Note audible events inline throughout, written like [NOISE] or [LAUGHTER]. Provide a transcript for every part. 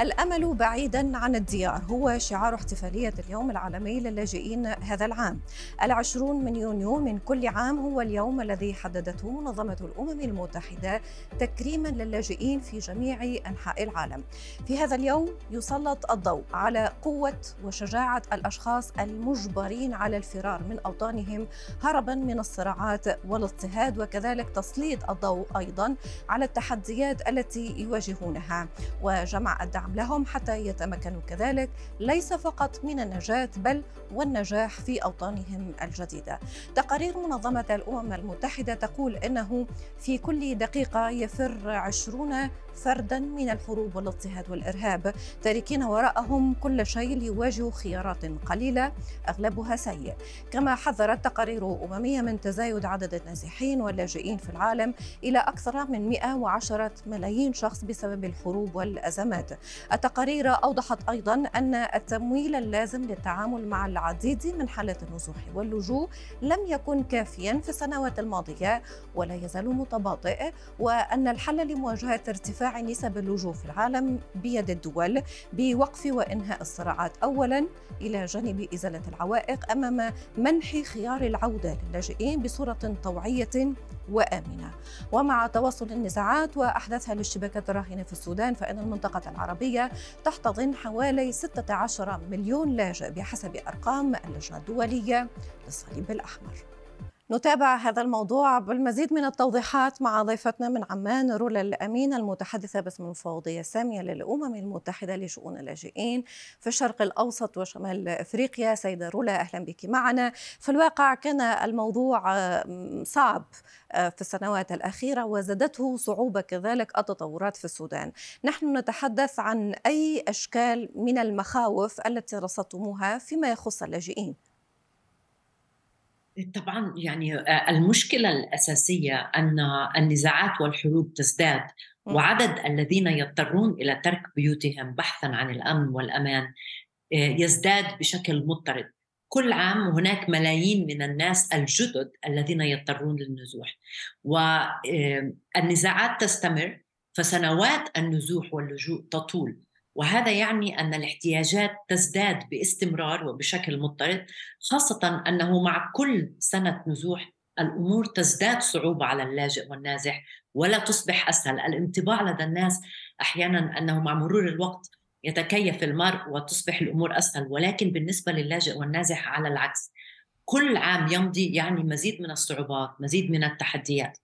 الأمل بعيدا عن الديار هو شعار احتفالية اليوم العالمي للاجئين هذا العام. العشرون من يونيو من كل عام هو اليوم الذي حددته منظمة الأمم المتحدة تكريما للاجئين في جميع أنحاء العالم. في هذا اليوم يسلط الضوء على قوة وشجاعة الأشخاص المجبرين على الفرار من أوطانهم هربا من الصراعات والاضطهاد وكذلك تسليط الضوء أيضا على التحديات التي يواجهونها. وجمع الدعم لهم حتى يتمكنوا كذلك ليس فقط من النجاة بل والنجاح في أوطانهم الجديدة. تقارير منظمة الأمم المتحدة تقول أنه في كل دقيقة يفر عشرون فردا من الحروب والاضطهاد والإرهاب تاركين وراءهم كل شيء ليواجهوا خيارات قليلة أغلبها سيء. كما حذرت تقارير أممية من تزايد عدد النازحين واللاجئين في العالم إلى أكثر من 110 ملايين شخص بسبب الحروب والأزمات. التقارير أوضحت أيضا أن التمويل اللازم للتعامل مع العديد من حالات النزوح واللجوء لم يكن كافيا في السنوات الماضية ولا يزال متباطئ وأن الحل لمواجهة ارتفاع نسب اللجوء في العالم بيد الدول بوقف وإنهاء الصراعات. اولا إلى جانب إزالة العوائق أمام منح خيار العودة للاجئين بصورة طوعية وآمنة. ومع تواصل النزاعات وأحداثها الاشتباكات الراهنة في السودان فإن المنطقة العربيه تحتضن حوالي 16 مليون لاجئ بحسب أرقام اللجنة الدولية للصليب الأحمر. نتابع هذا الموضوع بالمزيد من التوضيحات مع ضيفتنا من عمان رولا الأمين المتحدثة باسم المفوضية السامية للأمم المتحدة لشؤون اللاجئين في الشرق الأوسط وشمال أفريقيا. سيدة رولا أهلا بك معنا. في الواقع كان الموضوع صعب آه، في السنوات الأخيرة وزادته صعوبة كذلك التطورات في السودان. نحن نتحدث عن أي أشكال من المخاوف التي رصدتموها فيما يخص اللاجئين. طبعا يعني آه، المشكلة الأساسية أن النزاعات والحروب تزداد وعدد الذين يضطرون إلى ترك بيوتهم بحثا عن الأمن والأمان آه، يزداد بشكل مضطرد كل عام هناك ملايين من الناس الجدد الذين يضطرون للنزوح والنزاعات تستمر فسنوات النزوح واللجوء تطول. وهذا يعني أن الاحتياجات تزداد باستمرار وبشكل مضطرد خاصة أنه مع كل سنة نزوح الأمور تزداد صعوبة على اللاجئ والنازح ولا تصبح أسهل، الانطباع لدى الناس أحيانا أنه مع مرور الوقت يتكيف المرء وتصبح الأمور أسهل، ولكن بالنسبة للاجئ والنازح على العكس كل عام يمضي يعني مزيد من الصعوبات، مزيد من التحديات.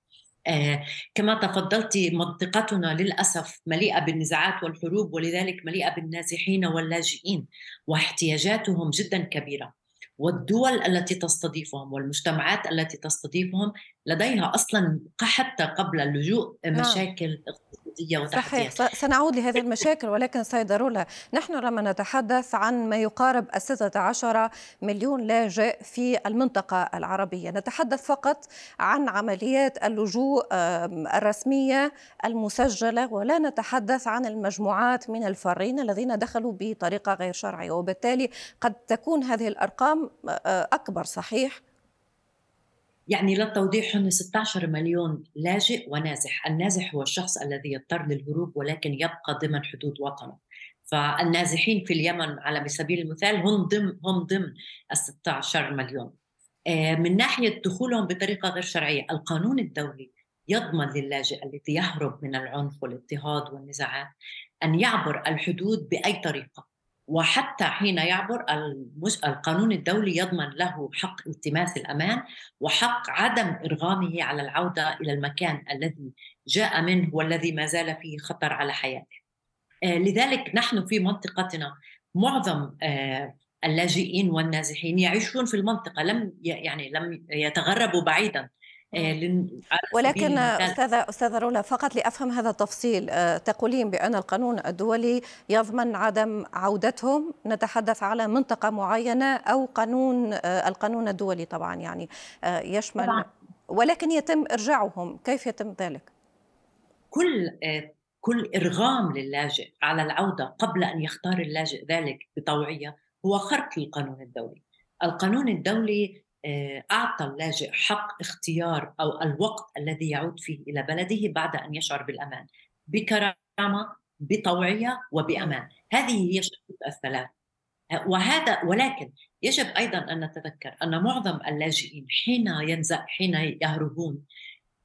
آه، كما تفضلت منطقتنا للأسف مليئة بالنزاعات والحروب ولذلك مليئة بالنازحين واللاجئين واحتياجاتهم جدا كبيرة والدول التي تستضيفهم والمجتمعات التي تستضيفهم لديها أصلا حتى قبل اللجوء نعم. مشاكل اقتصادية وتحديات صحيح سنعود لهذه المشاكل ولكن سيدة رولا نحن لما نتحدث عن ما يقارب الستة عشر مليون لاجئ في المنطقة العربية نتحدث فقط عن عمليات اللجوء الرسمية المسجلة ولا نتحدث عن المجموعات من الفارين الذين دخلوا بطريقة غير شرعية. وبالتالي قد تكون هذه الأرقام أكبر صحيح؟ يعني للتوضيح هن 16 مليون لاجئ ونازح. النازح هو الشخص الذي يضطر للهروب ولكن يبقى ضمن حدود وطنه. فالنازحين في اليمن على سبيل المثال هم ضمن هم ضمن ال 16 مليون. آه، من ناحية دخولهم بطريقة غير شرعية القانون الدولي يضمن للاجئ الذي يهرب من العنف والإضطهاد والنزاعات أن يعبر الحدود بأي طريقة. وحتى حين يعبر القانون الدولي يضمن له حق التماس الأمان وحق عدم إرغامه على العودة إلى المكان الذي جاء منه والذي ما زال فيه خطر على حياته. آه، لذلك نحن في منطقتنا معظم آه، اللاجئين والنازحين يعيشون في المنطقة لم يعني لم يتغربوا بعيدا ولكن استاذه أستاذة رولا فقط لأفهم هذا التفصيل آه، تقولين بأن القانون الدولي يضمن عدم عودتهم نتحدث على منطقة معينة أو قانون آه، القانون الدولي طبعا يعني يشمل طبعا. ولكن يتم إرجاعهم كيف يتم ذلك؟ كل كل إرغام للاجئ على العودة قبل أن يختار اللاجئ ذلك بطوعية هو خرق للقانون الدولي. القانون الدولي آه، أعطى اللاجئ حق اختيار أو الوقت الذي يعود فيه إلى بلده بعد أن يشعر بالأمان بكرامة بطوعية وبأمان هذه هي الشروط الثلاث وهذا ولكن يجب أيضا أن نتذكر أن معظم اللاجئين حين ينزل حين يهربون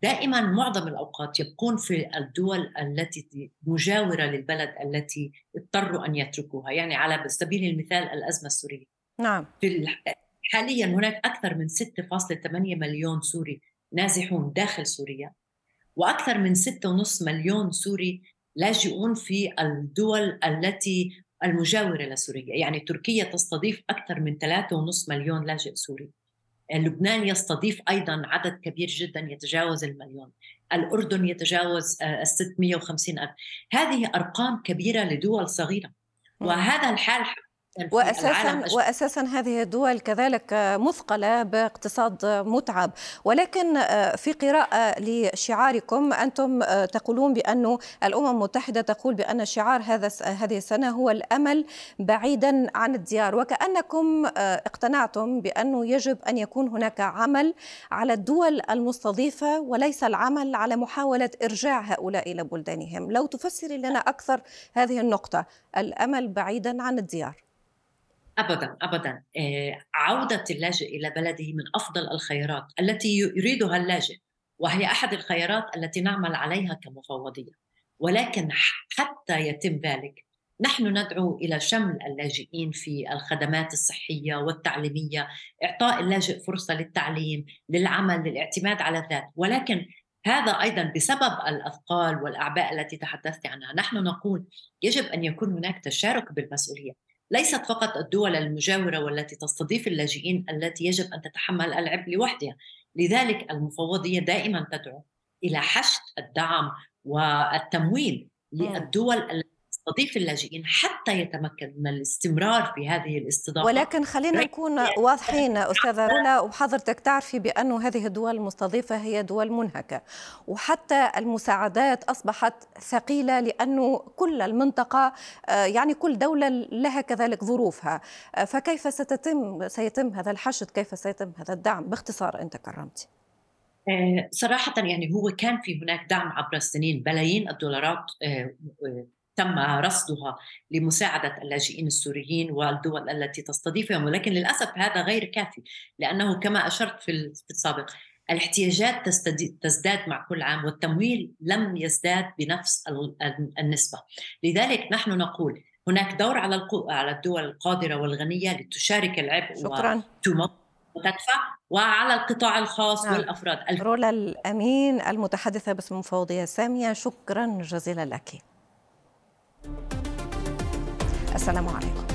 دائما معظم الأوقات يبقون في الدول التي مجاورة للبلد التي اضطروا أن يتركوها، يعني على سبيل المثال الأزمة السورية. نعم. في حاليا هناك أكثر من 6.8 مليون سوري نازحون داخل سوريا وأكثر من 6.5 مليون سوري لاجئون في الدول التي المجاورة لسوريا. يعني تركيا تستضيف أكثر من 3.5 مليون لاجئ سوري. لبنان يستضيف أيضا عدد كبير جدا يتجاوز المليون. الأردن يتجاوز ال 650 ألف. هذه أرقام كبيرة لدول صغيرة. وهذا الحال واساسا واساسا هذه الدول كذلك مثقلة باقتصاد متعب. ولكن في قراءة لشعاركم أنتم تقولون بانه الأمم المتحدة تقول بأن شعار هذا هذه السنة هو الأمل بعيدا عن الديار. وكأنكم اقتنعتم بأنه يجب أن يكون هناك عمل على الدول المستضيفة وليس العمل على محاولة إرجاع هؤلاء إلى بلدانهم. لو تفسري لنا أكثر هذه النقطة الأمل بعيدا عن الديار. ابدا ابدا. آه، عودة اللاجئ إلى بلده من أفضل الخيارات التي يريدها اللاجئ وهي أحد الخيارات التي نعمل عليها كمفوضية. ولكن حتى يتم ذلك نحن ندعو إلى شمل اللاجئين في الخدمات الصحية والتعليمية، إعطاء اللاجئ فرصة للتعليم، للعمل، للاعتماد على الذات، ولكن هذا أيضا بسبب الأثقال والأعباء التي تحدثت عنها، نحن نقول يجب أن يكون هناك تشارك بالمسؤولية، ليست فقط الدول المجاورة والتي تستضيف اللاجئين التي يجب أن تتحمل العبء لوحدها، لذلك المفوضية دائما تدعو إلى حشد الدعم والتمويل للدول التي تستضيف اللاجئين حتى يتمكن من الاستمرار في هذه الاستضافة. ولكن خلينا نكون واضحين [LAUGHS] أستاذة رولا وحضرتك تعرفي بأن هذه الدول المستضيفة هي دول منهكة وحتى المساعدات أصبحت ثقيلة لأنه كل المنطقة آه، يعني كل دولة لها كذلك ظروفها. آه، فكيف ستتم سيتم هذا الحشد؟ كيف سيتم هذا الدعم؟ باختصار انت كرمتي آه، صراحة يعني هو كان في هناك دعم عبر السنين بلايين الدولارات تم رصدها لمساعدة اللاجئين السوريين والدول التي تستضيفهم ولكن للأسف هذا غير كافي لأنه كما أشرت في السابق الاحتياجات تزداد مع كل عام والتمويل لم يزداد بنفس النسبة. لذلك نحن نقول هناك دور على على الدول القادرة والغنية لتشارك العبء شكرا. وتدفع وعلى القطاع الخاص نعم. والأفراد. رولا الأمين المتحدثة باسم المفوضيه سامية شكرا جزيلا لك. السلام عليكم.